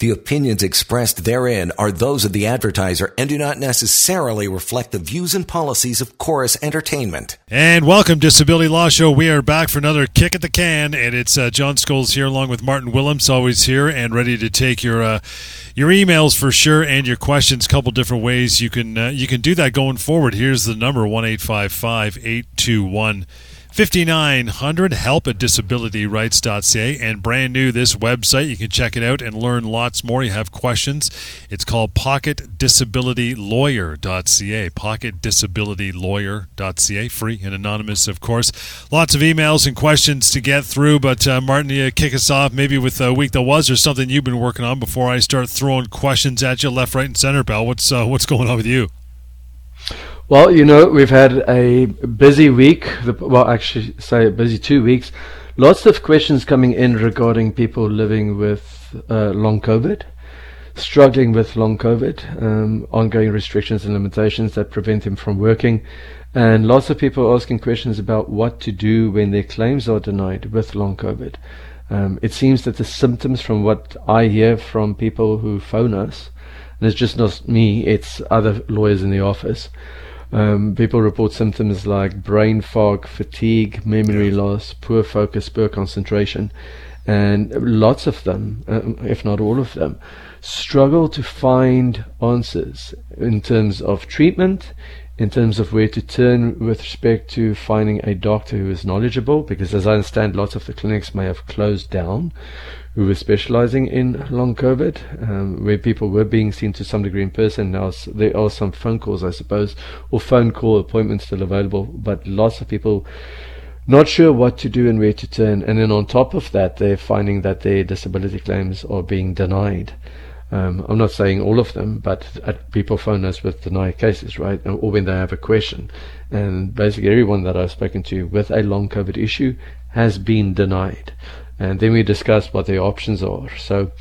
The opinions expressed therein are those of the advertiser and do not necessarily reflect the views and policies of Chorus Entertainment. And welcome, Disability Law Show. We are back for another kick at the can, and it's uh, John Scholes here, along with Martin Willems, always here and ready to take your uh, your emails for sure and your questions. A Couple different ways you can uh, you can do that going forward. Here's the number one eight five five eight two one. 5900 help at disabilityrights.ca and brand new this website. You can check it out and learn lots more. You have questions? It's called pocketdisabilitylawyer.ca pocketdisabilitylawyer.ca free and anonymous of course. Lots of emails and questions to get through but uh, martin you kick us off maybe with a week that was or something you've been working on before i start throwing questions at you left right and center. Pal what's uh, what's going on with you well, you know, we've had a busy week. Well, actually, say a busy two weeks. Lots of questions coming in regarding people living with uh, long COVID, struggling with long COVID, um, ongoing restrictions and limitations that prevent them from working, and lots of people asking questions about what to do when their claims are denied with long COVID. Um, it seems that the symptoms, from what I hear from people who phone us, and it's just not me, it's other lawyers in the office um, people report symptoms like brain fog, fatigue, memory loss, poor focus, poor concentration, and lots of them, uh, if not all of them, struggle to find answers in terms of treatment, in terms of where to turn with respect to finding a doctor who is knowledgeable, because as I understand, lots of the clinics may have closed down who were specializing in long COVID, um, where people were being seen to some degree in person. Now there are some phone calls, I suppose, or phone call appointments still available, but lots of people not sure what to do and where to turn. And then on top of that, they're finding that their disability claims are being denied. Um, I'm not saying all of them, but people phone us with denied cases, right? Or when they have a question. And basically everyone that I've spoken to with a long COVID issue has been denied. And then we discuss what the options are. So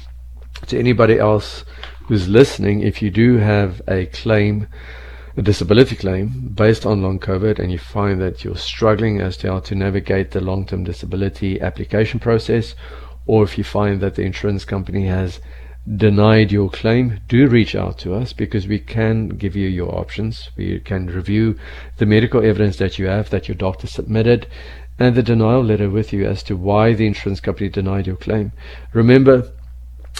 to anybody else who's listening, if you do have a claim, a disability claim based on long COVID and you find that you're struggling as to how to navigate the long-term disability application process, or if you find that the insurance company has denied your claim, do reach out to us because we can give you your options. We can review the medical evidence that you have that your doctor submitted and the denial letter with you as to why the insurance company denied your claim. Remember,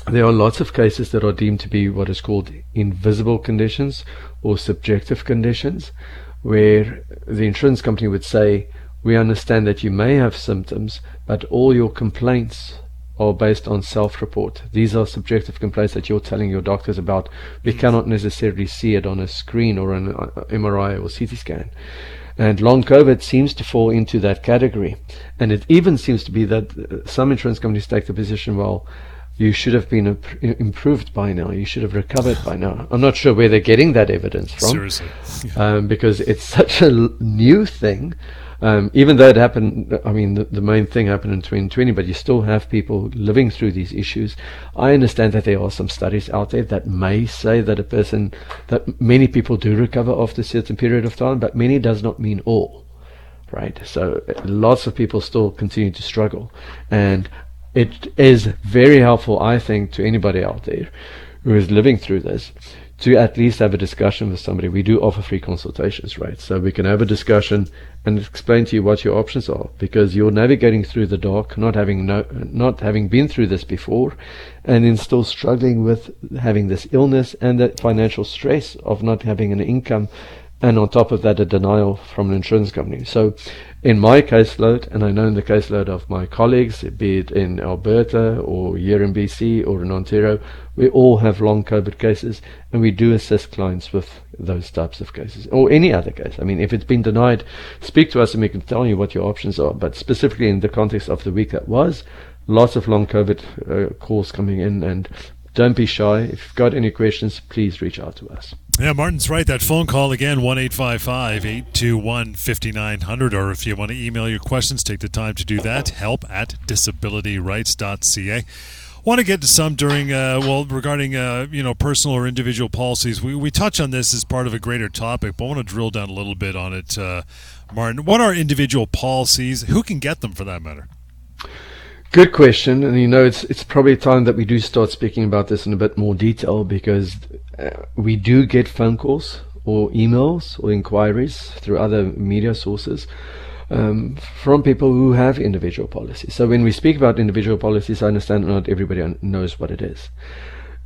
there are lots of cases that are deemed to be what is called invisible conditions or subjective conditions, where the insurance company would say, We understand that you may have symptoms, but all your complaints are based on self-report. These are subjective complaints that you're telling your doctors about. We cannot necessarily see it on a screen or an uh, MRI or CT scan. And long COVID seems to fall into that category. And it even seems to be that uh, some insurance companies take the position, well, you should have been improved by now. You should have recovered by now. I'm not sure where they're getting that evidence from. Seriously. Um, because it's such a new thing. Um, even though it happened, I mean, the, the, main thing happened in 2020, but you still have people living through these issues. I understand that there are some studies out there that may say that a person, that many people do recover after a certain period of time, but many does not mean all. Right? So lots of people still continue to struggle. And it is very helpful, I think, to anybody out there who is living through this to at least have a discussion with somebody. We do offer free consultations, right? So we can have a discussion and explain to you what your options are because you're navigating through the dark, not having no, not having been through this before, and then still struggling with having this illness and the financial stress of not having an income and on top of that, a denial from an insurance company. So, in my caseload, and I know in the caseload of my colleagues, be it in Alberta or here in BC or in Ontario, we all have long COVID cases, and we do assist clients with those types of cases or any other case. I mean, if it's been denied, speak to us and we can tell you what your options are. But specifically in the context of the week that was, lots of long COVID uh, calls coming in, and don't be shy. If you've got any questions, please reach out to us. Yeah, Martin's right. That phone call again, 1 821 5900. Or if you want to email your questions, take the time to do that. Help at disabilityrights.ca. want to get to some during uh, well regarding uh, you know personal or individual policies. We we touch on this as part of a greater topic, but I want to drill down a little bit on it, uh, Martin. What are individual policies? Who can get them for that matter? Good question, and you know it's it's probably time that we do start speaking about this in a bit more detail because uh, we do get phone calls or emails or inquiries through other media sources um, from people who have individual policies. So when we speak about individual policies, I understand not everybody knows what it is.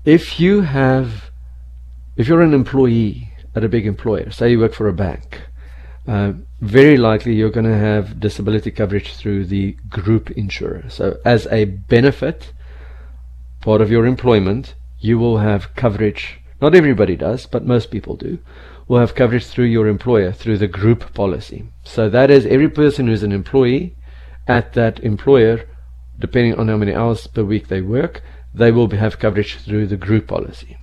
If you have, if you're an employee at a big employer, say you work for a bank, uh, very likely you're going to have disability coverage through the group insurer. So as a benefit, part of your employment, you will have coverage. Not everybody does, but most people do will have coverage through your employer, through the group policy. So that is every person who's an employee at that employer, depending on how many hours per week they work, they will have coverage through the group policy.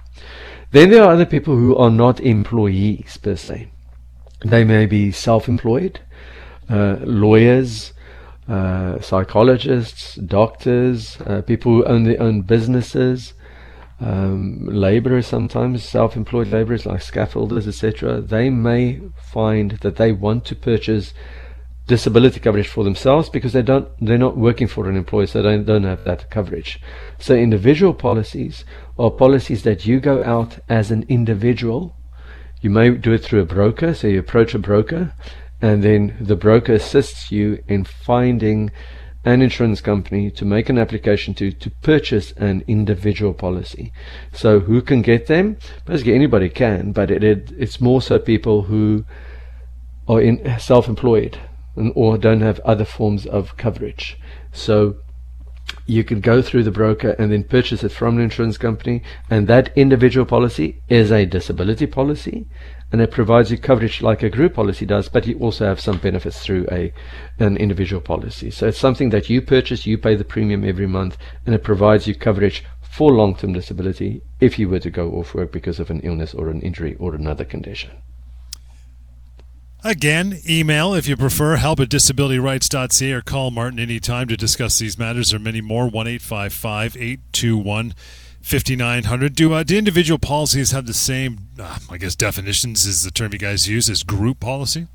Then there are other people who are not employees per se. They may be self-employed, uh, lawyers, uh, psychologists, doctors, uh, people who own their own businesses, um, laborers sometimes, self-employed laborers like scaffolders, etc., they may find that they want to purchase disability coverage for themselves because they don't they're not working for an employer so they don't have that coverage so individual policies are policies that you go out as an individual you may do it through a broker so you approach a broker and then the broker assists you in finding an insurance company to make an application to to purchase an individual policy. So who can get them? Basically anybody can, but it, it it's more so people who are in self-employed and, or don't have other forms of coverage. So you can go through the broker and then purchase it from an insurance company and that individual policy is a disability policy and it provides you coverage like a group policy does, but you also have some benefits through a an individual policy. So it's something that you purchase, you pay the premium every month, and it provides you coverage for long-term disability if you were to go off work because of an illness or an injury or another condition. Again, email if you prefer, help at disabilityrights.ca or call Martin anytime to discuss these matters or many more, 1 821 5900. Do, uh, do individual policies have the same, uh, I guess, definitions as the term you guys use as group policy?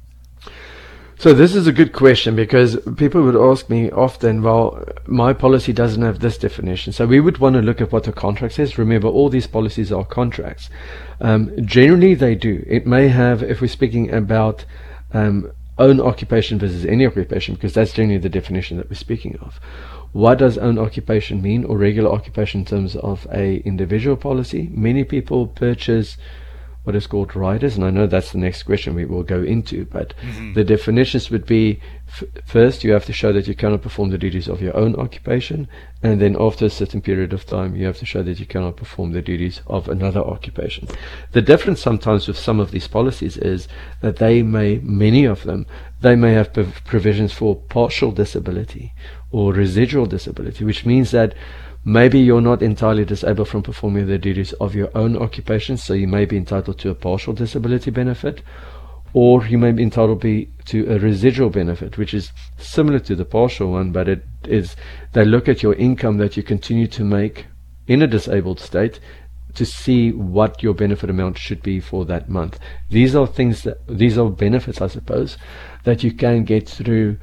So this is a good question because people would ask me often, well, my policy doesn't have this definition. So we would want to look at what the contract says. Remember, all these policies are contracts. Um, generally, they do. It may have, if we're speaking about um, own occupation versus any occupation, because that's generally the definition that we're speaking of. What does own occupation mean or regular occupation in terms of a individual policy? Many people purchase what is called riders, and I know that's the next question we will go into, but mm-hmm. the definitions would be f- first, you have to show that you cannot perform the duties of your own occupation, and then after a certain period of time, you have to show that you cannot perform the duties of another occupation. The difference sometimes with some of these policies is that they may, many of them, they may have provisions for partial disability or residual disability, which means that Maybe you're not entirely disabled from performing the duties of your own occupation, so you may be entitled to a partial disability benefit, or you may be entitled be to a residual benefit, which is similar to the partial one, but it is they look at your income that you continue to make in a disabled state to see what your benefit amount should be for that month. These are things that these are benefits, I suppose, that you can get through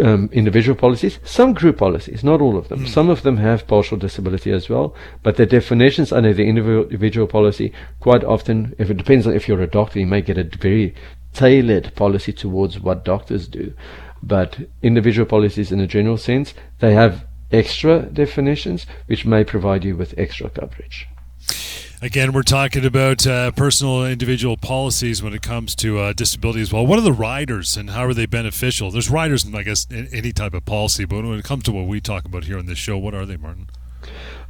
um, individual policies, some group policies, not all of them. Mm. Some of them have partial disability as well, but the definitions under the individual policy quite often, if it depends on if you're a doctor, you may get a very tailored policy towards what doctors do. But individual policies, in a general sense, they have extra definitions which may provide you with extra coverage. Again, we're talking about uh, personal individual policies when it comes to uh, disability as well. What are the riders and how are they beneficial? There's riders in, I guess, in any type of policy, but when it comes to what we talk about here on this show, what are they, Martin?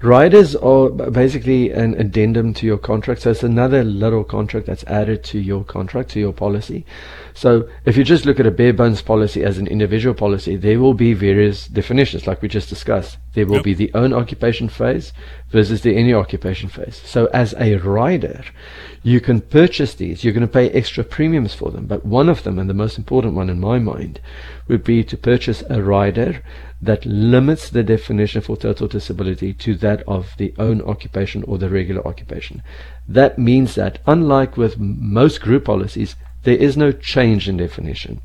Riders are basically an addendum to your contract. So it's another little contract that's added to your contract, to your policy. So if you just look at a bare bones policy as an individual policy, there will be various definitions, like we just discussed. There will yep. be the own occupation phase versus the any occupation phase. So as a rider, you can purchase these. You're going to pay extra premiums for them. But one of them, and the most important one in my mind, would be to purchase a rider that limits the definition for total disability to that of the own occupation or the regular occupation. That means that, unlike with most group policies, there is no change in definition.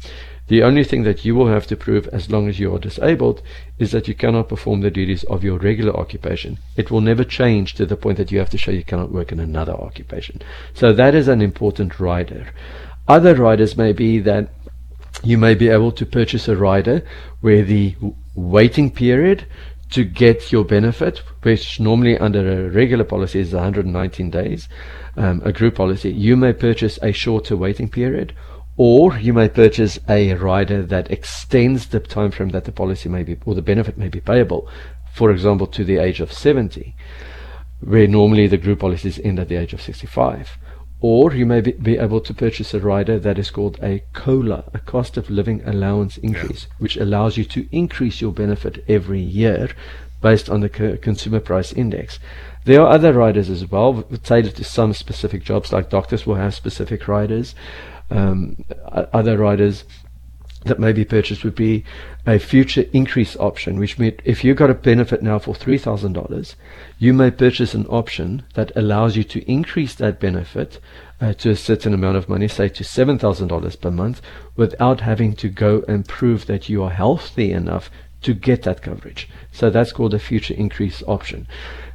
The only thing that you will have to prove as long as you are disabled is that you cannot perform the duties of your regular occupation. It will never change to the point that you have to show you cannot work in another occupation. So that is an important rider. Other riders may be that you may be able to purchase a rider where the waiting period to get your benefit, which normally under a regular policy is 119 days, um, a group policy, you may purchase a shorter waiting period or you may purchase a rider that extends the time frame that the policy may be or the benefit may be payable, for example, to the age of 70, where normally the group policies end at the age of 65. Or you may be, be able to purchase a rider that is called a COLA, a cost of living allowance increase, yeah. which allows you to increase your benefit every year based on the co- consumer price index. There are other riders as well, tailored to some specific jobs, like doctors will have specific riders um, other riders that may be purchased would be a future increase option, which means if you've got a benefit now for $3,000, you may purchase an option that allows you to increase that benefit uh, to a certain amount of money, say to $7,000 per month, without having to go and prove that you are healthy enough to get that coverage. So that's called a future increase option.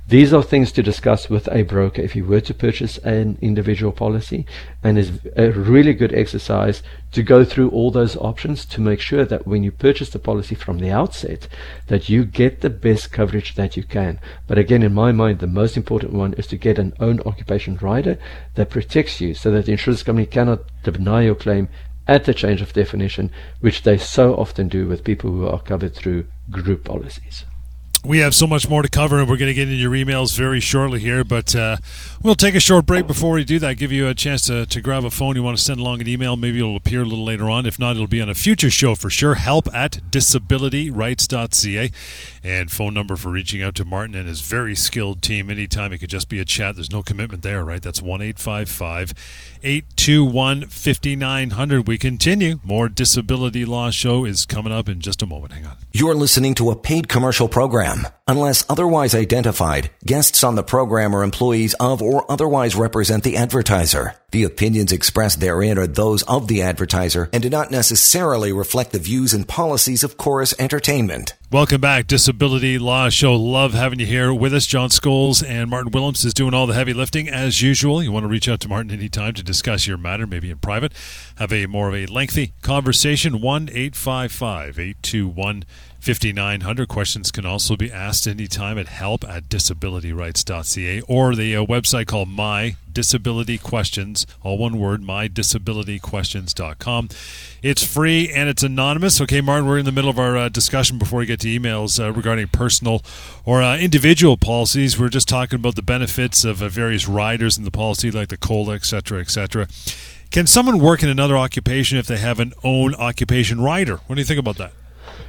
These are things to discuss with a broker if you were to purchase an individual policy and is a really good exercise to go through all those options to make sure that when you purchase the policy from the outset that you get the best coverage that you can. But again in my mind the most important one is to get an own occupation rider that protects you so that the insurance company cannot deny your claim at the change of definition which they so often do with people who are covered through group policies we have so much more to cover, and we're going to get into your emails very shortly here. But uh, we'll take a short break before we do that. Give you a chance to, to grab a phone. You want to send along an email. Maybe it'll appear a little later on. If not, it'll be on a future show for sure. Help at disabilityrights.ca. And phone number for reaching out to Martin and his very skilled team. Anytime it could just be a chat. There's no commitment there, right? That's 1 855 821 5900. We continue. More Disability Law Show is coming up in just a moment. Hang on. You're listening to a paid commercial program. Unless otherwise identified, guests on the program are employees of or otherwise represent the advertiser. The opinions expressed therein are those of the advertiser and do not necessarily reflect the views and policies of Chorus Entertainment. Welcome back, Disability Law Show. Love having you here with us. John Scholes and Martin Willems is doing all the heavy lifting as usual. You want to reach out to Martin anytime to discuss your matter, maybe in private. Have a more of a lengthy conversation. 1 855 821 5900 questions can also be asked anytime at help at disabilityrights.ca or the uh, website called My Disability Questions, all one word, mydisabilityquestions.com. It's free and it's anonymous. Okay, Martin, we're in the middle of our uh, discussion before we get to emails uh, regarding personal or uh, individual policies. We're just talking about the benefits of uh, various riders in the policy, like the COLA, et cetera, et cetera. Can someone work in another occupation if they have an own occupation rider? What do you think about that?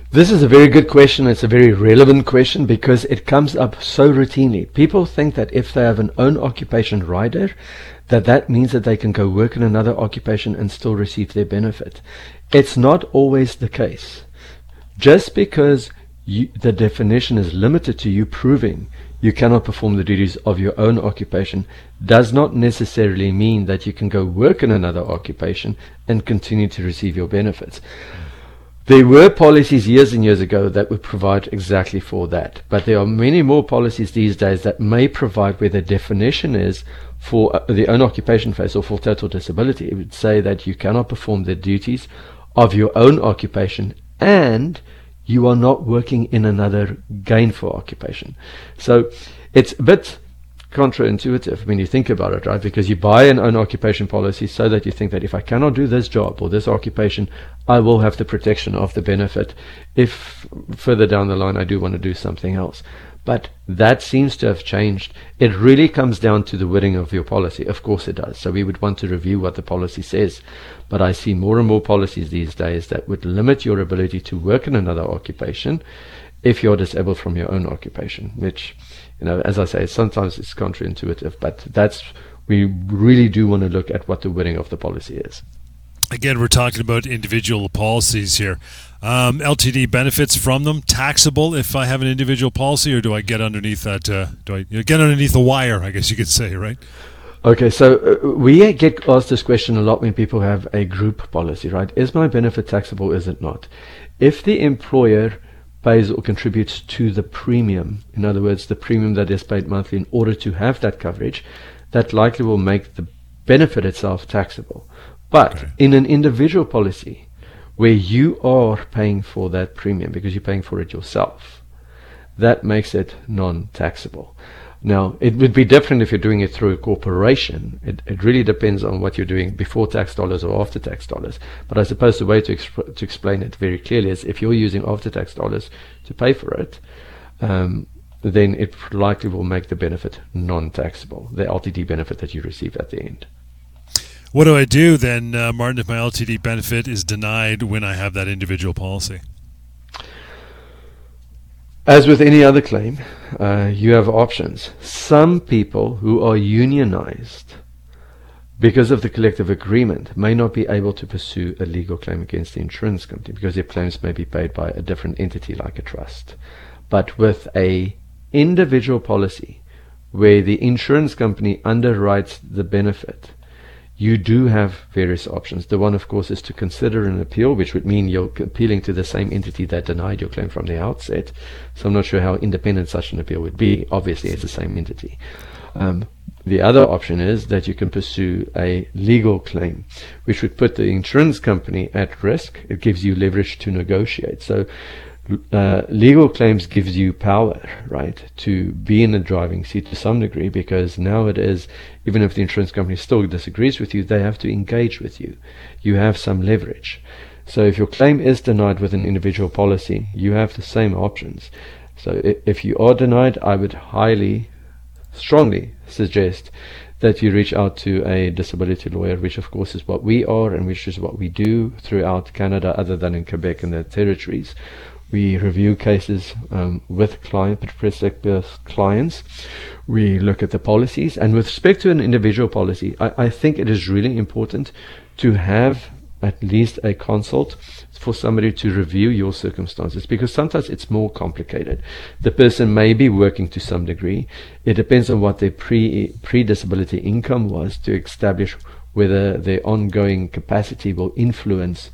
This is a very good question. It's a very relevant question because it comes up so routinely. People think that if they have an own occupation rider, that that means that they can go work in another occupation and still receive their benefit. It's not always the case. Just because you, the definition is limited to you proving you cannot perform the duties of your own occupation does not necessarily mean that you can go work in another occupation and continue to receive your benefits. There were policies years and years ago that would provide exactly for that, but there are many more policies these days that may provide where the definition is for uh, the own occupation phase or for total disability. It would say that you cannot perform the duties of your own occupation and you are not working in another gainful occupation. So it's a bit counterintuitive when you think about it, right? Because you buy an own occupation policy so that you think that if I cannot do this job or this occupation, I will have the protection of the benefit if further down the line I do want to do something else. But that seems to have changed. It really comes down to the wording of your policy. Of course it does. So we would want to review what the policy says. But I see more and more policies these days that would limit your ability to work in another occupation if you're disabled from your own occupation, which you know, as I say, sometimes it's counterintuitive, but that's we really do want to look at what the wording of the policy is. Again, we're talking about individual policies here. Um, LTD benefits from them taxable if I have an individual policy, or do I get underneath that? Uh, do I you know, get underneath the wire? I guess you could say, right? Okay, so uh, we get asked this question a lot when people have a group policy, right? Is my benefit taxable? Is it not? If the employer pays or contributes to the premium, in other words, the premium that is paid monthly in order to have that coverage, that likely will make the benefit itself taxable. But okay. in an individual policy, where you are paying for that premium because you're paying for it yourself, that makes it non-taxable. Now, it would be different if you're doing it through a corporation. It, it really depends on what you're doing before tax dollars or after tax dollars. But I suppose the way to, exp- to explain it very clearly is if you're using after tax dollars to pay for it, um, then it likely will make the benefit non taxable, the LTD benefit that you receive at the end. What do I do then, uh, Martin, if my LTD benefit is denied when I have that individual policy? As with any other claim, uh, you have options. Some people who are unionized because of the collective agreement may not be able to pursue a legal claim against the insurance company because their claims may be paid by a different entity like a trust. But with a individual policy where the insurance company underwrites the benefit, you do have various options. The one, of course, is to consider an appeal, which would mean you're appealing to the same entity that denied your claim from the outset. So I'm not sure how independent such an appeal would be. Obviously, it's the same entity. Um, the other option is that you can pursue a legal claim, which would put the insurance company at risk. It gives you leverage to negotiate. So uh, legal claims gives you power, right, to be in the driving seat to some degree because now it is, even if the insurance company still disagrees with you, they have to engage with you. You have some leverage. So if your claim is denied with an individual policy, you have the same options. So if you are denied, I would highly, strongly suggest that you reach out to a disability lawyer, which of course is what we are and which is what we do throughout Canada, other than in Quebec and the territories we review cases um, with client, prospective clients. We look at the policies. And with respect to an individual policy, I, I think it is really important to have at least a consult for somebody to review your circumstances because sometimes it's more complicated. The person may be working to some degree. It depends on what their pre pre disability income was to establish whether their ongoing capacity will influence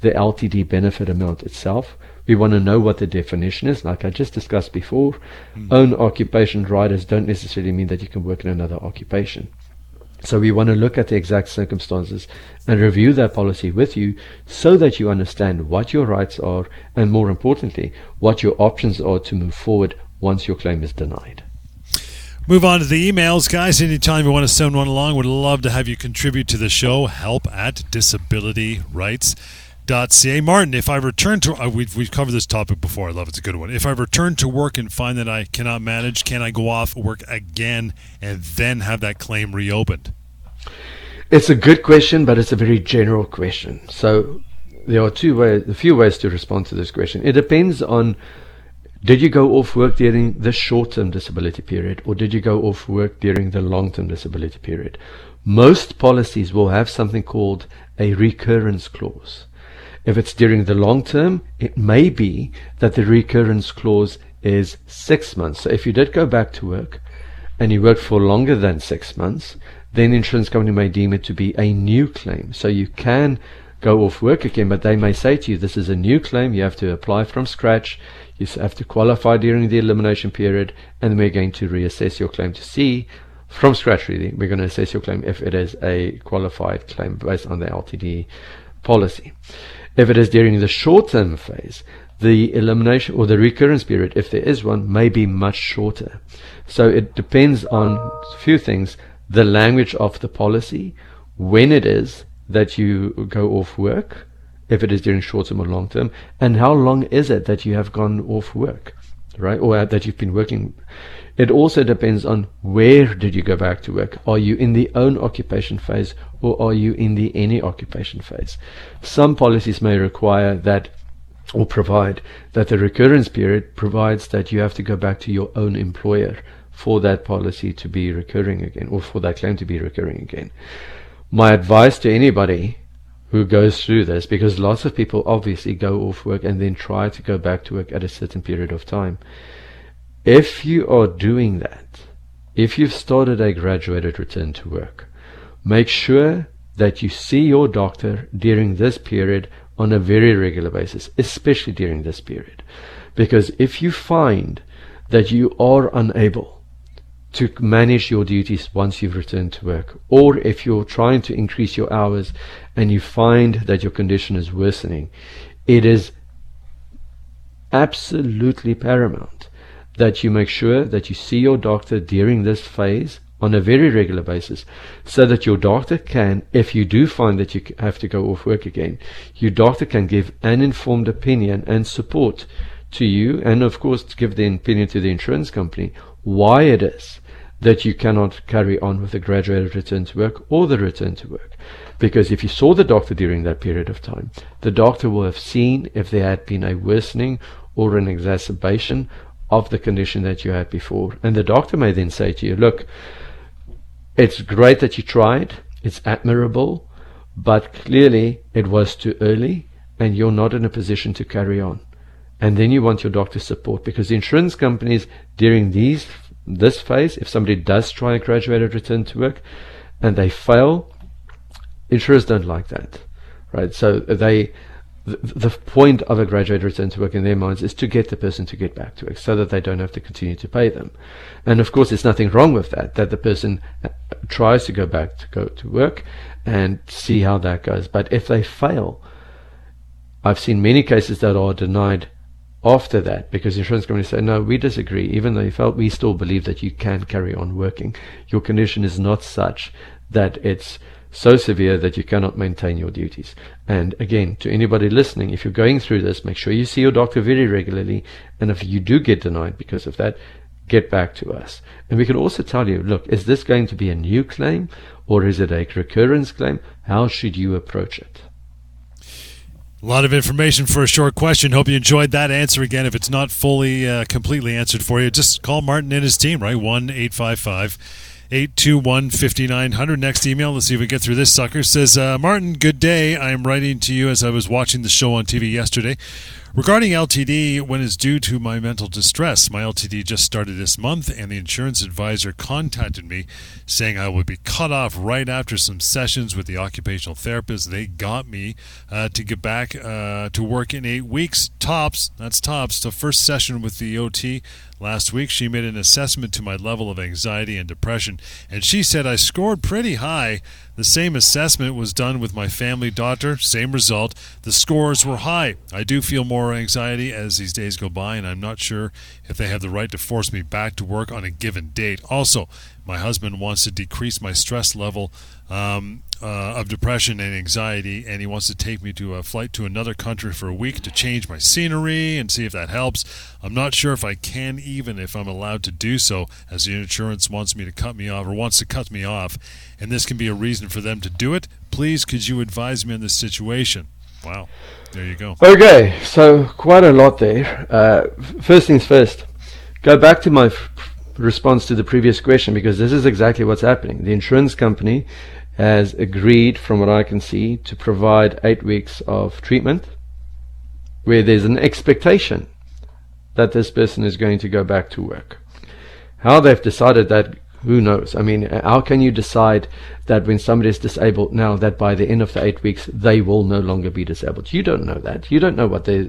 the LTD benefit amount itself. We want to know what the definition is. Like I just discussed before, mm. own occupation riders don't necessarily mean that you can work in another occupation. So we want to look at the exact circumstances and review that policy with you so that you understand what your rights are and more importantly, what your options are to move forward once your claim is denied. Move on to the emails, guys. Anytime you want to send one along, we'd love to have you contribute to the show. Help at disability rights ca. Martin, if I return to, uh, we've, we've covered this topic before. I love it. It's a good one. If I return to work and find that I cannot manage, can I go off work again and then have that claim reopened? It's a good question, but it's a very general question. So there are two ways, a few ways to respond to this question. It depends on did you go off work during the short term disability period or did you go off work during the long term disability period? Most policies will have something called a recurrence clause. If it's during the long term, it may be that the recurrence clause is six months. So if you did go back to work and you worked for longer than six months, then the insurance company may deem it to be a new claim. So you can go off work again, but they may say to you, this is a new claim, you have to apply from scratch, you have to qualify during the elimination period, and we're going to reassess your claim to see from scratch really, we're going to assess your claim if it is a qualified claim based on the LTD policy. If it is during the short term phase, the elimination or the recurrence period, if there is one, may be much shorter. So it depends on a few things the language of the policy, when it is that you go off work, if it is during short term or long term, and how long is it that you have gone off work, right? Or that you've been working. It also depends on where did you go back to work. Are you in the own occupation phase or are you in the any occupation phase? Some policies may require that or provide that the recurrence period provides that you have to go back to your own employer for that policy to be recurring again or for that claim to be recurring again. My advice to anybody who goes through this because lots of people obviously go off work and then try to go back to work at a certain period of time. If you are doing that, if you've started a graduated return to work, make sure that you see your doctor during this period on a very regular basis, especially during this period. Because if you find that you are unable to manage your duties once you've returned to work, or if you're trying to increase your hours and you find that your condition is worsening, it is absolutely paramount that you make sure that you see your doctor during this phase on a very regular basis so that your doctor can, if you do find that you have to go off work again, your doctor can give an informed opinion and support to you and of course give the opinion to the insurance company why it is that you cannot carry on with the graduated return to work or the return to work. Because if you saw the doctor during that period of time, the doctor will have seen if there had been a worsening or an exacerbation of the condition that you had before. And the doctor may then say to you, look, it's great that you tried, it's admirable, but clearly it was too early and you're not in a position to carry on. And then you want your doctor's support because insurance companies during these this phase, if somebody does try a graduated return to work and they fail, insurers don't like that, right? So they the, point of a graduate return to work in their minds is to get the person to get back to work so that they don't have to continue to pay them. And of course, there's nothing wrong with that, that the person uh, tries to go back to go to work and see how that goes. But if they fail, I've seen many cases that are denied after that because the insurance companies say, no, we disagree. Even though you felt, we still believe that you can carry on working. Your condition is not such that it's so severe that you cannot maintain your duties. And again, to anybody listening, if you're going through this, make sure you see your doctor very regularly. And if you do get denied because of that, get back to us. And we can also tell you, look, is this going to be a new claim or is it a recurrence claim? How should you approach it? A lot of information for a short question. Hope you enjoyed that answer again. If it's not fully, uh, completely answered for you, just call Martin and his team, right? 1 855 821 5900. Next email, let's see if we get through this sucker. Says, uh, Martin, good day. I'm writing to you as I was watching the show on TV yesterday. Regarding LTD, when it's due to my mental distress, my LTD just started this month, and the insurance advisor contacted me saying I would be cut off right after some sessions with the occupational therapist. They got me uh, to get back uh, to work in eight weeks. Tops, that's tops. The first session with the OT last week, she made an assessment to my level of anxiety and depression, and she said I scored pretty high. The same assessment was done with my family doctor, same result. The scores were high. I do feel more anxiety as these days go by, and I'm not sure if they have the right to force me back to work on a given date. Also, my husband wants to decrease my stress level um, uh, of depression and anxiety, and he wants to take me to a flight to another country for a week to change my scenery and see if that helps. I'm not sure if I can, even if I'm allowed to do so, as the insurance wants me to cut me off or wants to cut me off, and this can be a reason for them to do it. Please, could you advise me on this situation? Wow, there you go. Okay, so quite a lot there. Uh, first things first, go back to my f- response to the previous question because this is exactly what's happening. The insurance company has agreed, from what I can see, to provide eight weeks of treatment where there's an expectation that this person is going to go back to work. How they've decided that who knows? I mean, uh, how can you decide that when somebody is disabled now, that by the end of the eight weeks, they will no longer be disabled? You don't know that. You don't know what their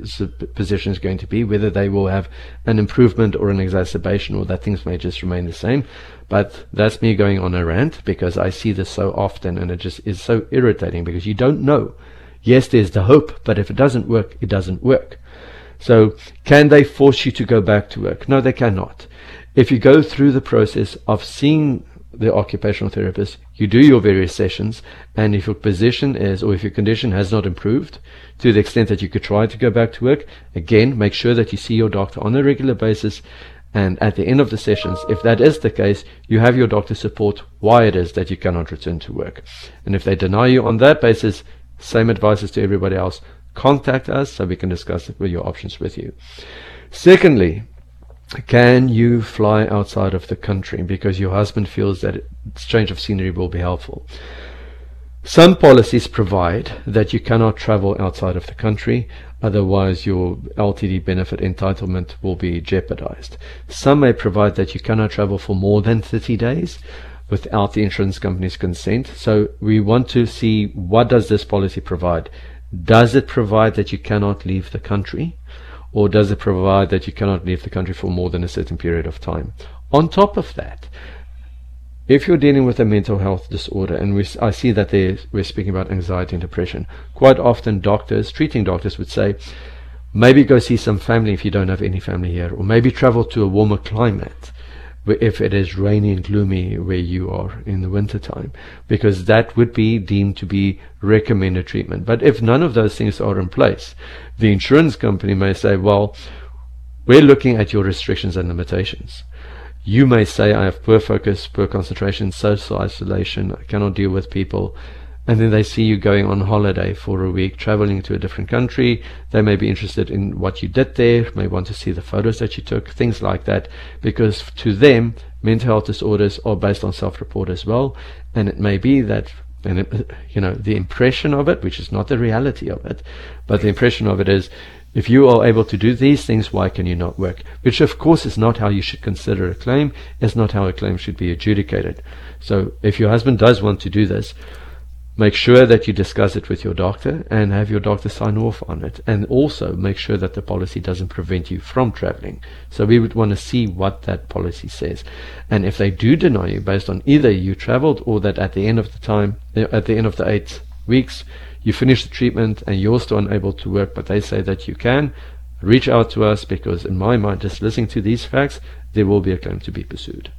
position is going to be, whether they will have an improvement or an exacerbation, or that things may just remain the same. But that's me going on a rant because I see this so often and it just is so irritating because you don't know. Yes, there's the hope, but if it doesn't work, it doesn't work. So, can they force you to go back to work? No, they cannot. If you go through the process of seeing the occupational therapist, you do your various sessions, and if your position is, or if your condition has not improved to the extent that you could try to go back to work, again, make sure that you see your doctor on a regular basis. And at the end of the sessions, if that is the case, you have your doctor support why it is that you cannot return to work. And if they deny you on that basis, same advice as to everybody else. Contact us so we can discuss with your options with you. Secondly, can you fly outside of the country because your husband feels that change of scenery will be helpful? Some policies provide that you cannot travel outside of the country, otherwise your LTD benefit entitlement will be jeopardized. Some may provide that you cannot travel for more than 30 days without the insurance company's consent. So we want to see what does this policy provide? Does it provide that you cannot leave the country? Or does it provide that you cannot leave the country for more than a certain period of time? On top of that, if you're dealing with a mental health disorder, and we, I see that we're speaking about anxiety and depression, quite often doctors, treating doctors, would say, maybe go see some family if you don't have any family here, or maybe travel to a warmer climate if it is rainy and gloomy where you are in the winter time, because that would be deemed to be recommended treatment. But if none of those things are in place, the insurance company may say, well, we're looking at your restrictions and limitations. You may say, I have poor focus, poor concentration, social isolation, I cannot deal with people. And then they see you going on holiday for a week, traveling to a different country. They may be interested in what you did there, may want to see the photos that you took, things like that. Because to them, mental health disorders are based on self report as well. And it may be that and it, you know the impression of it, which is not the reality of it, but the impression of it is if you are able to do these things, why can you not work? Which, of course, is not how you should consider a claim, is not how a claim should be adjudicated. So, if your husband does want to do this, make sure that you discuss it with your doctor and have your doctor sign off on it. And also make sure that the policy doesn't prevent you from traveling. So, we would want to see what that policy says. And if they do deny you based on either you traveled or that at the end of the time, eh, at the end of the eight weeks, you finish the treatment and you're still unable to work, but they say that you can, reach out to us because, in my mind, just listening to these facts, there will be a claim to be pursued.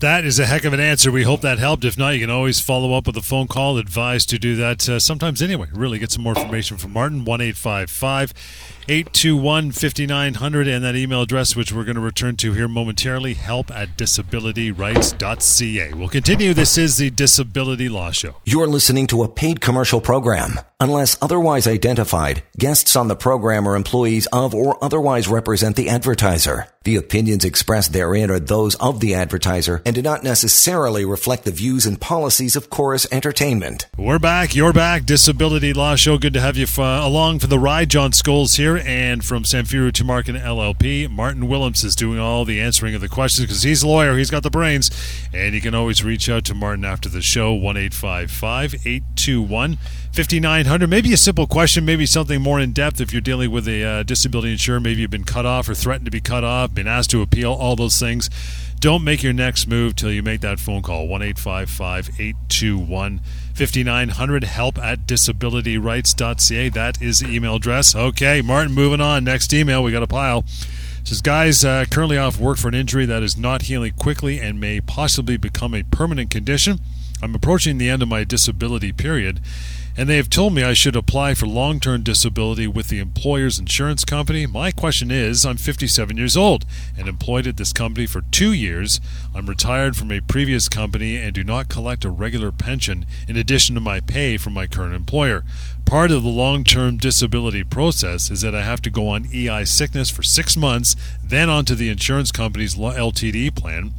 That is a heck of an answer. We hope that helped. If not, you can always follow up with a phone call. Advised to do that uh, sometimes anyway. Really get some more information from Martin. 1 821 5900 and that email address, which we're going to return to here momentarily help at disabilityrights.ca. We'll continue. This is the Disability Law Show. You're listening to a paid commercial program. Unless otherwise identified, guests on the program are employees of or otherwise represent the advertiser. The opinions expressed therein are those of the advertiser and do not necessarily reflect the views and policies of Chorus Entertainment. We're back. You're back. Disability Law Show. Good to have you f- along for the ride. John Scholes here, and from Samfiru Tumarkin LLP, Martin Willems is doing all the answering of the questions because he's a lawyer. He's got the brains. And you can always reach out to Martin after the show, 1 821 5900. Maybe a simple question, maybe something more in depth if you're dealing with a uh, disability insurer. Maybe you've been cut off or threatened to be cut off, been asked to appeal, all those things. Don't make your next move till you make that phone call 1 821 5900 help at disabilityrights.ca. That is the email address. Okay, Martin, moving on. Next email, we got a pile. Says, guys, uh, currently off work for an injury that is not healing quickly and may possibly become a permanent condition. I'm approaching the end of my disability period and they have told me I should apply for long term disability with the employer's insurance company. My question is I'm 57 years old and employed at this company for two years. I'm retired from a previous company and do not collect a regular pension in addition to my pay from my current employer. Part of the long term disability process is that I have to go on EI sickness for six months, then onto the insurance company's LTD plan.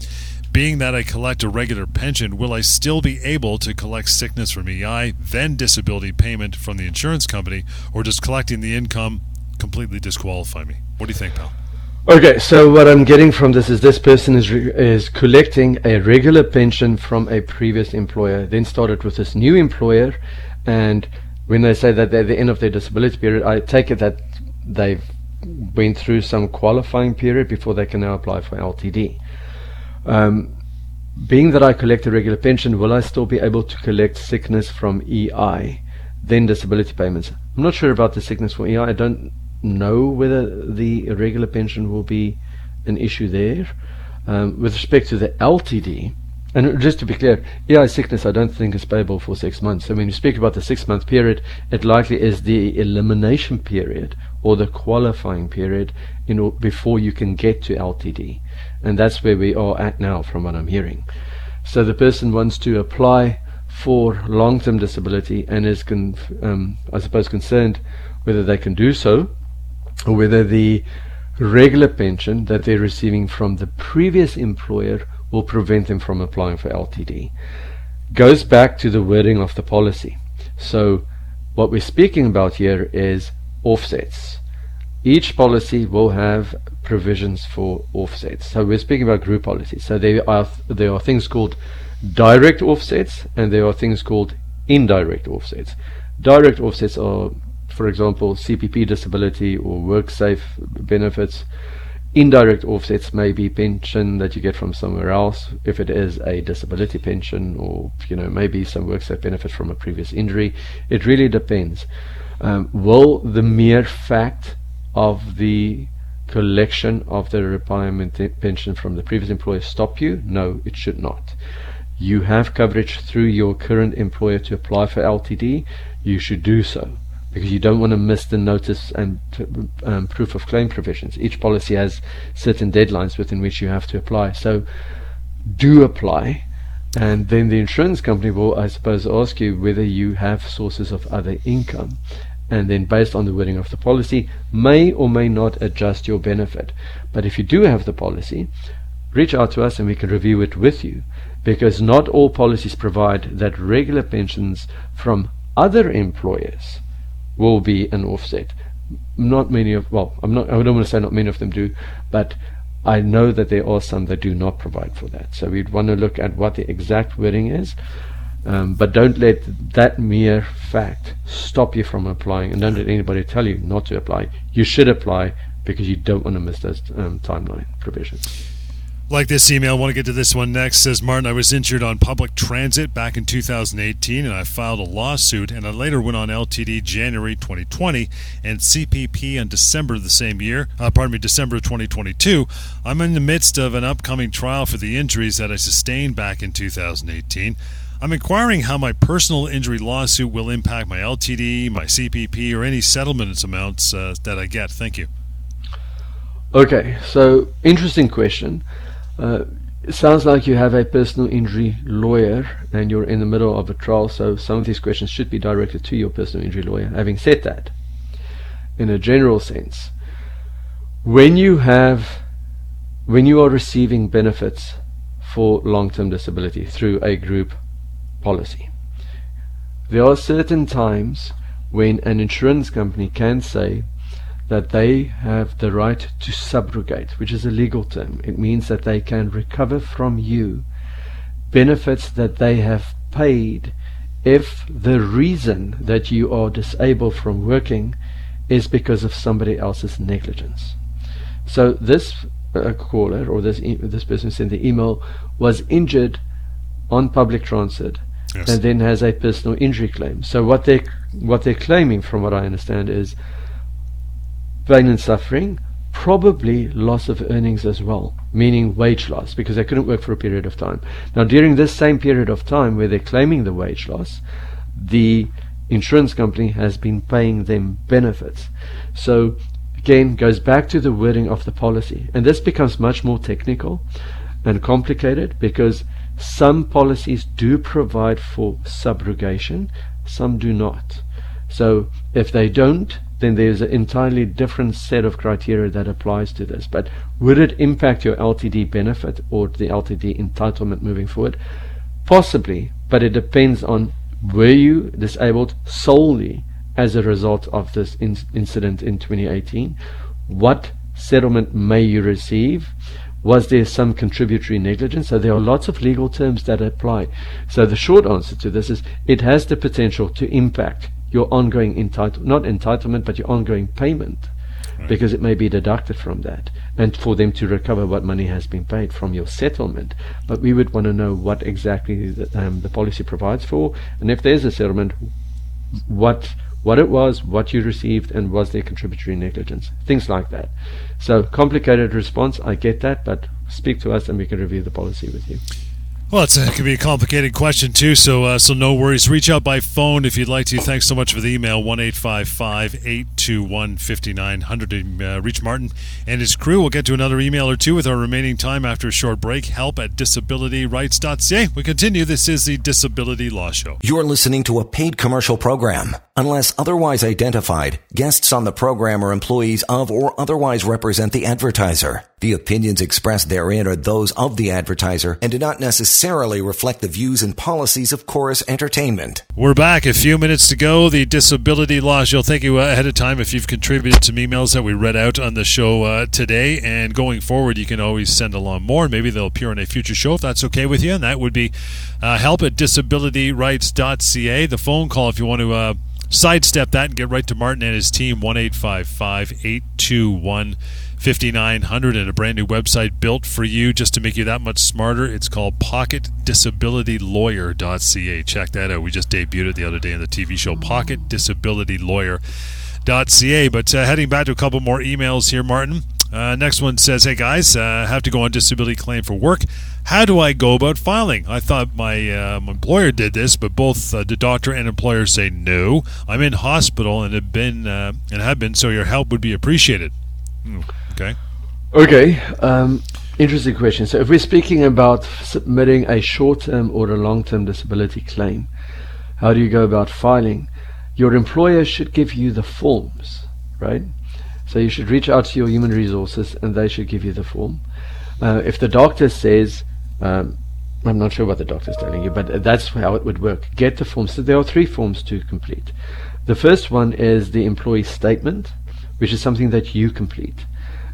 Being that I collect a regular pension, will I still be able to collect sickness from EI, then disability payment from the insurance company, or does collecting the income completely disqualify me? What do you think, pal? Okay, so what I'm getting from this is this person is re- is collecting a regular pension from a previous employer, then started with this new employer, and when they say that they're at the end of their disability period, I take it that they've went through some qualifying period before they can now apply for LTD. Um, being that I collect a regular pension, will I still be able to collect sickness from EI, then disability payments? I'm not sure about the sickness from EI. I don't know whether the regular pension will be an issue there. Um, with respect to the LTD, and just to be clear, EI sickness I don't think is payable for six months. So when you speak about the six month period, it likely is the elimination period or the qualifying period in, before you can get to LTD. And that's where we are at now, from what I'm hearing. So the person wants to apply for long term disability and is, con- um, I suppose, concerned whether they can do so or whether the regular pension that they're receiving from the previous employer will prevent them from applying for LTD. goes back to the wording of the policy. So what we're speaking about here is offsets. Each policy will have provisions for offsets. So we're speaking about group policies. So there are there are things called direct offsets and there are things called indirect offsets. Direct offsets are, for example, CPP disability or WorkSafe benefits. Indirect offsets may be pension that you get from somewhere else, if it is a disability pension, or you know maybe some WorkSafe benefit from a previous injury. It really depends. Um, will the mere fact of the collection of the retirement pension from the previous employer stop you? No, it should not. You have coverage through your current employer to apply for LTD. You should do so because you don't want to miss the notice and um, proof of claim provisions. Each policy has certain deadlines within which you have to apply. So do apply. And then the insurance company will, I suppose, ask you whether you have sources of other income. And then, based on the wording of the policy, may or may not adjust your benefit. But if you do have the policy, reach out to us and we can review it with you. Because not all policies provide that regular pensions from other employers will be an offset. Not many of well, I'm not. I don't want to say not many of them do, but I know that there are some that do not provide for that. So we'd want to look at what the exact wording is. Um, but don't let that mere fact stop you from applying, and don't let anybody tell you not to apply. You should apply because you don't want to miss those um, timeline provisions. Like this email, I want to get to this one next. Says Martin, I was injured on public transit back in 2018, and I filed a lawsuit, and I later went on LTD January 2020 and CPP in December of the same year. Uh, pardon me, December of 2022. I'm in the midst of an upcoming trial for the injuries that I sustained back in 2018. I'm inquiring how my personal injury lawsuit will impact my LTD, my CPP, or any settlements amounts uh, that I get. Thank you. Okay, so interesting question. Uh, it sounds like you have a personal injury lawyer and you're in the middle of a trial, so some of these questions should be directed to your personal injury lawyer. Having said that, in a general sense, when you have when you are receiving benefits for long-term disability through a group policy, there are certain times when an insurance company can say that they have the right to subrogate, which is a legal term. It means that they can recover from you benefits that they have paid if the reason that you are disabled from working is because of somebody else's negligence. So this uh, caller or this e- this person sent the email was injured on public transit yes. and then has a personal injury claim. So what they what they're claiming, from what I understand, is pain and suffering, probably loss of earnings as well, meaning wage loss, because they couldn't work for a period of time. Now, during this same period of time where they're claiming the wage loss, the insurance company has been paying them benefits. So, again, goes back to the wording of the policy. And this becomes much more technical and complicated because some policies do provide for subrogation, some do not. So, if they don't, then there's an entirely different set of criteria that applies to this. But would it impact your LTD benefit or the LTD entitlement moving forward? Possibly, but it depends on were you disabled solely as a result of this in- incident in 2018? What settlement may you receive? Was there some contributory negligence? So there are lots of legal terms that apply. So the short answer to this is it has the potential to impact your ongoing entitle not entitlement but your ongoing payment right. because it may be deducted from that and for them to recover what money has been paid from your settlement but we would want to know what exactly the, um, the policy provides for and if there's a settlement what what it was, what you received, and was there contributory negligence? Things like that. So complicated response, I get that, but speak to us and we can review the policy with you. Well, it's, it can be a complicated question too, so uh, so no worries. Reach out by phone if you'd like to. Thanks so much for the email one eight five five eight two one fifty nine hundred uh, reach Martin and his crew. We'll get to another email or two with our remaining time after a short break. Help at disabilityrights.ca. We continue. This is the Disability Law Show. You're listening to a paid commercial program. Unless otherwise identified, guests on the program are employees of or otherwise represent the advertiser. The opinions expressed therein are those of the advertiser and do not necessarily reflect the views and policies of Chorus Entertainment. We're back. A few minutes to go. The disability law. You'll thank you ahead of time if you've contributed some emails that we read out on the show uh, today. And going forward, you can always send along more. Maybe they'll appear on a future show if that's okay with you. And that would be uh, help at disabilityrights.ca. The phone call if you want to. Uh, sidestep that and get right to Martin and his team 1 821 5900 and a brand new website built for you just to make you that much smarter. It's called pocketdisabilitylawyer.ca. Check that out. We just debuted it the other day in the TV show pocket disability pocketdisabilitylawyer.ca. But uh, heading back to a couple more emails here, Martin. Uh, next one says, "Hey guys, uh, have to go on disability claim for work. How do I go about filing? I thought my, uh, my employer did this, but both uh, the doctor and employer say no. I'm in hospital and have been uh, and have been, so your help would be appreciated." Hmm. Okay. Okay. Um, interesting question. So, if we're speaking about submitting a short term or a long term disability claim, how do you go about filing? Your employer should give you the forms, right? So, you should reach out to your human resources and they should give you the form. Uh, if the doctor says, um, I'm not sure what the doctor's telling you, but that's how it would work. Get the forms. So there are three forms to complete. The first one is the employee statement, which is something that you complete.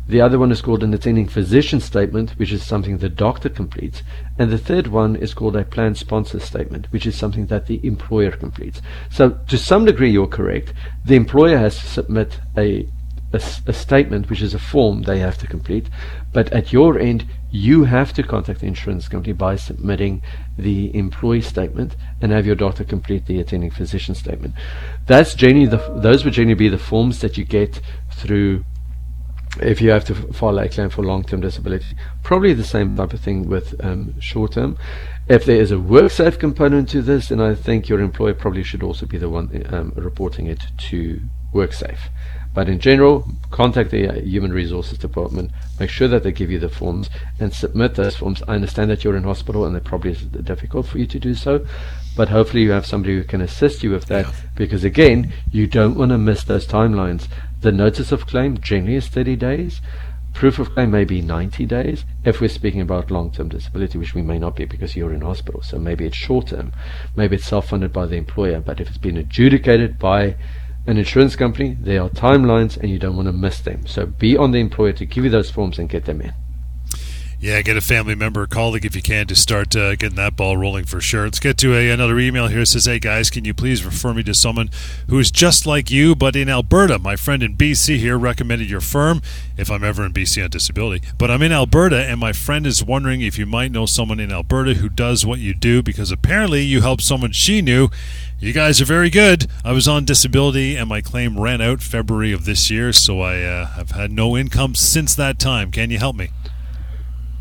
The other one is called an attending physician statement, which is something the doctor completes. And the third one is called a plan sponsor statement, which is something that the employer completes. So to some degree, you're correct. The employer has to submit a, a, a statement, which is a form they have to complete. But at your end, you have to contact the insurance company by submitting the employee statement and have your doctor complete the attending physician statement. That's generally the, those would generally be the forms that you get through if you have to file a claim for long-term disability. Probably the same type of thing with um, short-term. If there is a WorkSafe component to this, then I think your employer probably should also be the one um, reporting it to WorkSafe. But in general, contact the uh, Human Resources Department. Make sure that they give you the forms and submit those forms. I understand that you're in hospital and it probably is difficult for you to do so, but hopefully you have somebody who can assist you with that yeah. because again, you don't want to miss those timelines. The notice of claim generally is 30 days. Proof of claim may be 90 days if we're speaking about long term disability, which we may not be because you're in hospital. So maybe it's short term, maybe it's self funded by the employer. But if it's been adjudicated by an insurance company, there are timelines and you don't want to miss them. So be on the employer to give you those forms and get them in. Yeah, get a family member, a colleague if you can to start uh, getting that ball rolling for sure. Let's get to a, another email here. It says, Hey guys, can you please refer me to someone who is just like you but in Alberta? My friend in BC here recommended your firm if I'm ever in BC on disability. But I'm in Alberta and my friend is wondering if you might know someone in Alberta who does what you do because apparently you helped someone she knew. You guys are very good. I was on disability and my claim ran out February of this year, so I uh, have had no income since that time. Can you help me?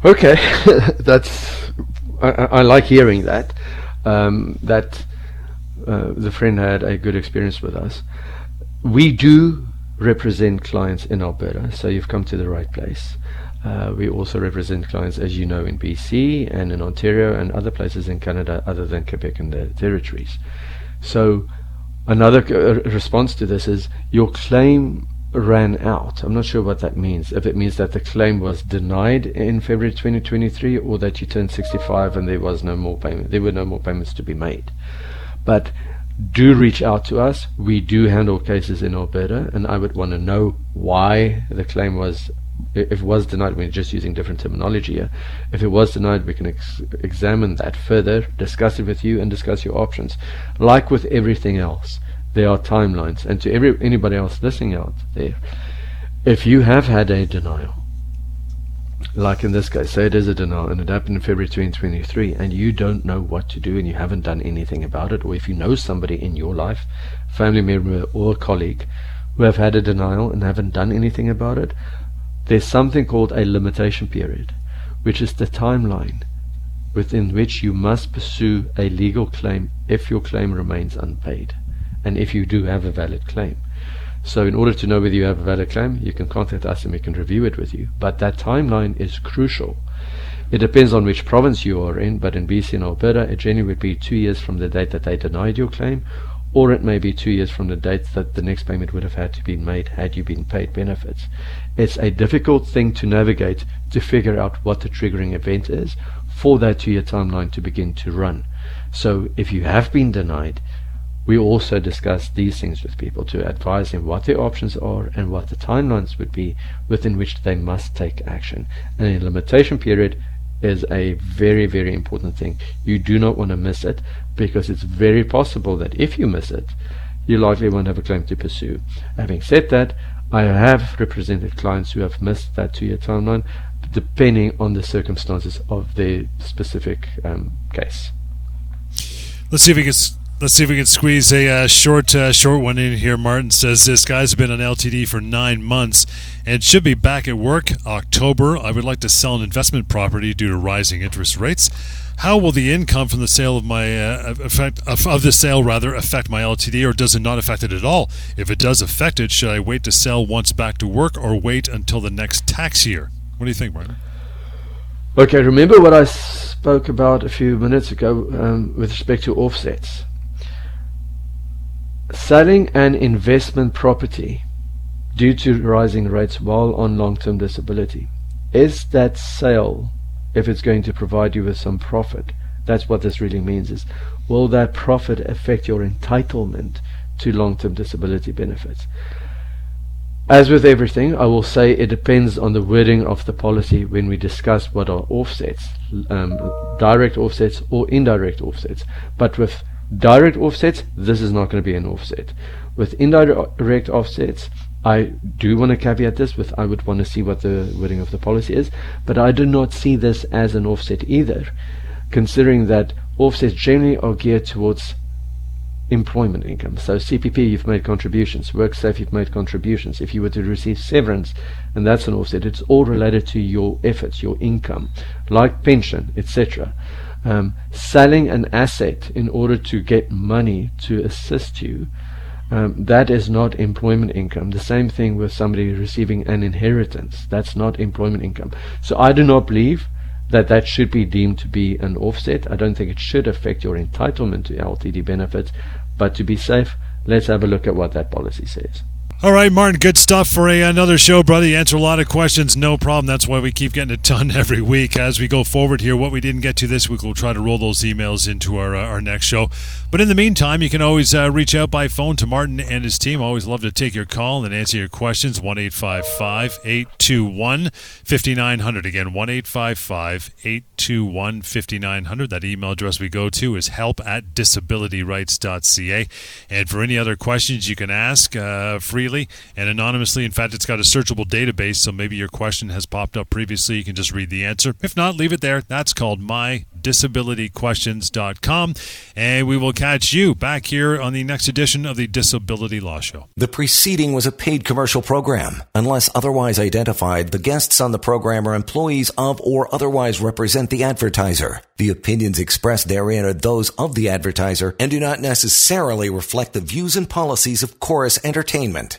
Okay, that's I, I, like hearing that. Um, that uh, the friend had a good experience with us. We do represent clients in Alberta, so you've come to the right place. Uh, we also represent clients, as you know, in BC and in Ontario and other places in Canada other than Quebec and the territories. So, another uh, response to this is your claim ran out. I'm not sure what that means. If it means that the claim was denied in February 2023 or that you turned 65 and there was no more payment, there were no more payments to be made. But do reach out to us. We do handle cases in Alberta, and I would want to know why the claim was. If it was denied, we're just using different terminology here. If it was denied, we can ex- examine that further, discuss it with you, and discuss your options. Like with everything else, there are timelines. And to every anybody else listening out there, if you have had a denial, like in this case, say it is a denial and it happened in February 2023, and you don't know what to do and you haven't done anything about it, or if you know somebody in your life, family member or colleague, who have had a denial and haven't done anything about it, there's something called a limitation period, which is the timeline within which you must pursue a legal claim if your claim remains unpaid and if you do have a valid claim. So in order to know whether you have a valid claim, you can contact us and we can review it with you. But that timeline is crucial. It depends on which province you are in, but in BC and Alberta, it generally would be two years from the date that they denied your claim, or it may be two years from the date that the next payment would have had to be made had you been paid benefits. It's a difficult thing to navigate to figure out what the triggering event is for that two year timeline to begin to run. So if you have been denied, we also discuss these things with people to advise them what their options are and what the timelines would be within which they must take action. And a limitation period is a very, very important thing. You do not want to miss it because it's very possible that if you miss it, you likely won't have a claim to pursue. Having said that, I have represented clients who have missed that two year timeline depending on the circumstances of their specific um, case. Let's see if we can Let's see if we can squeeze a uh, short uh, short one in here. Martin says this guy's been on LTD for nine months and should be back at work October. I would like to sell an investment property due to rising interest rates. How will the income from the sale of my uh, affect of, of the sale rather affect my LTD, or does it not affect it at all? If it does affect it, should I wait to sell once back to work, or wait until the next tax year? What do you think, Martin? Okay, remember what I spoke about a few minutes ago um, with respect to offsets. Selling an investment property due to rising rates while on long-term disability. Is that sale, if it's going to provide you with some profit, that's what this really means is, will that profit affect your entitlement to long-term disability benefits? As with everything, I will say it depends on the wording of the policy when we discuss what are offsets, um, direct offsets or indirect offsets. But with direct offsets, this is not going to be an offset. With indirect offsets, I do want to caveat this with I would want to see what the wording of the policy is, but I do not see this as an offset either, considering that offsets generally are geared towards employment income. So CPP, you've made contributions. WorkSafe, you've made contributions. If you were to receive severance, and that's an offset, it's all related to your efforts, your income, like pension, etc um, selling an asset in order to get money to assist you, um, that is not employment income. The same thing with somebody receiving an inheritance. That's not employment income. So I do not believe that that should be deemed to be an offset. I don't think it should affect your entitlement to LTD benefits. But to be safe, let's have a look at what that policy says. All right, Martin, good stuff for a, another show, brother. You answer a lot of questions, no problem. That's why we keep getting a ton every week. As we go forward here, what we didn't get to this week, we'll try to roll those emails into our, uh, our next show. But in the meantime, you can always uh, reach out by phone to Martin and his team. Always love to take your call and answer your questions. 1 821 5900. Again, 1 821 5900. That email address we go to is help at disabilityrights.ca. And for any other questions you can ask uh, freely, and anonymously. In fact, it's got a searchable database, so maybe your question has popped up previously. You can just read the answer. If not, leave it there. That's called My disabilityquestions.com. And we will catch you back here on the next edition of the Disability Law Show. The preceding was a paid commercial program. Unless otherwise identified, the guests on the program are employees of or otherwise represent the advertiser. The opinions expressed therein are those of the advertiser and do not necessarily reflect the views and policies of Chorus Entertainment.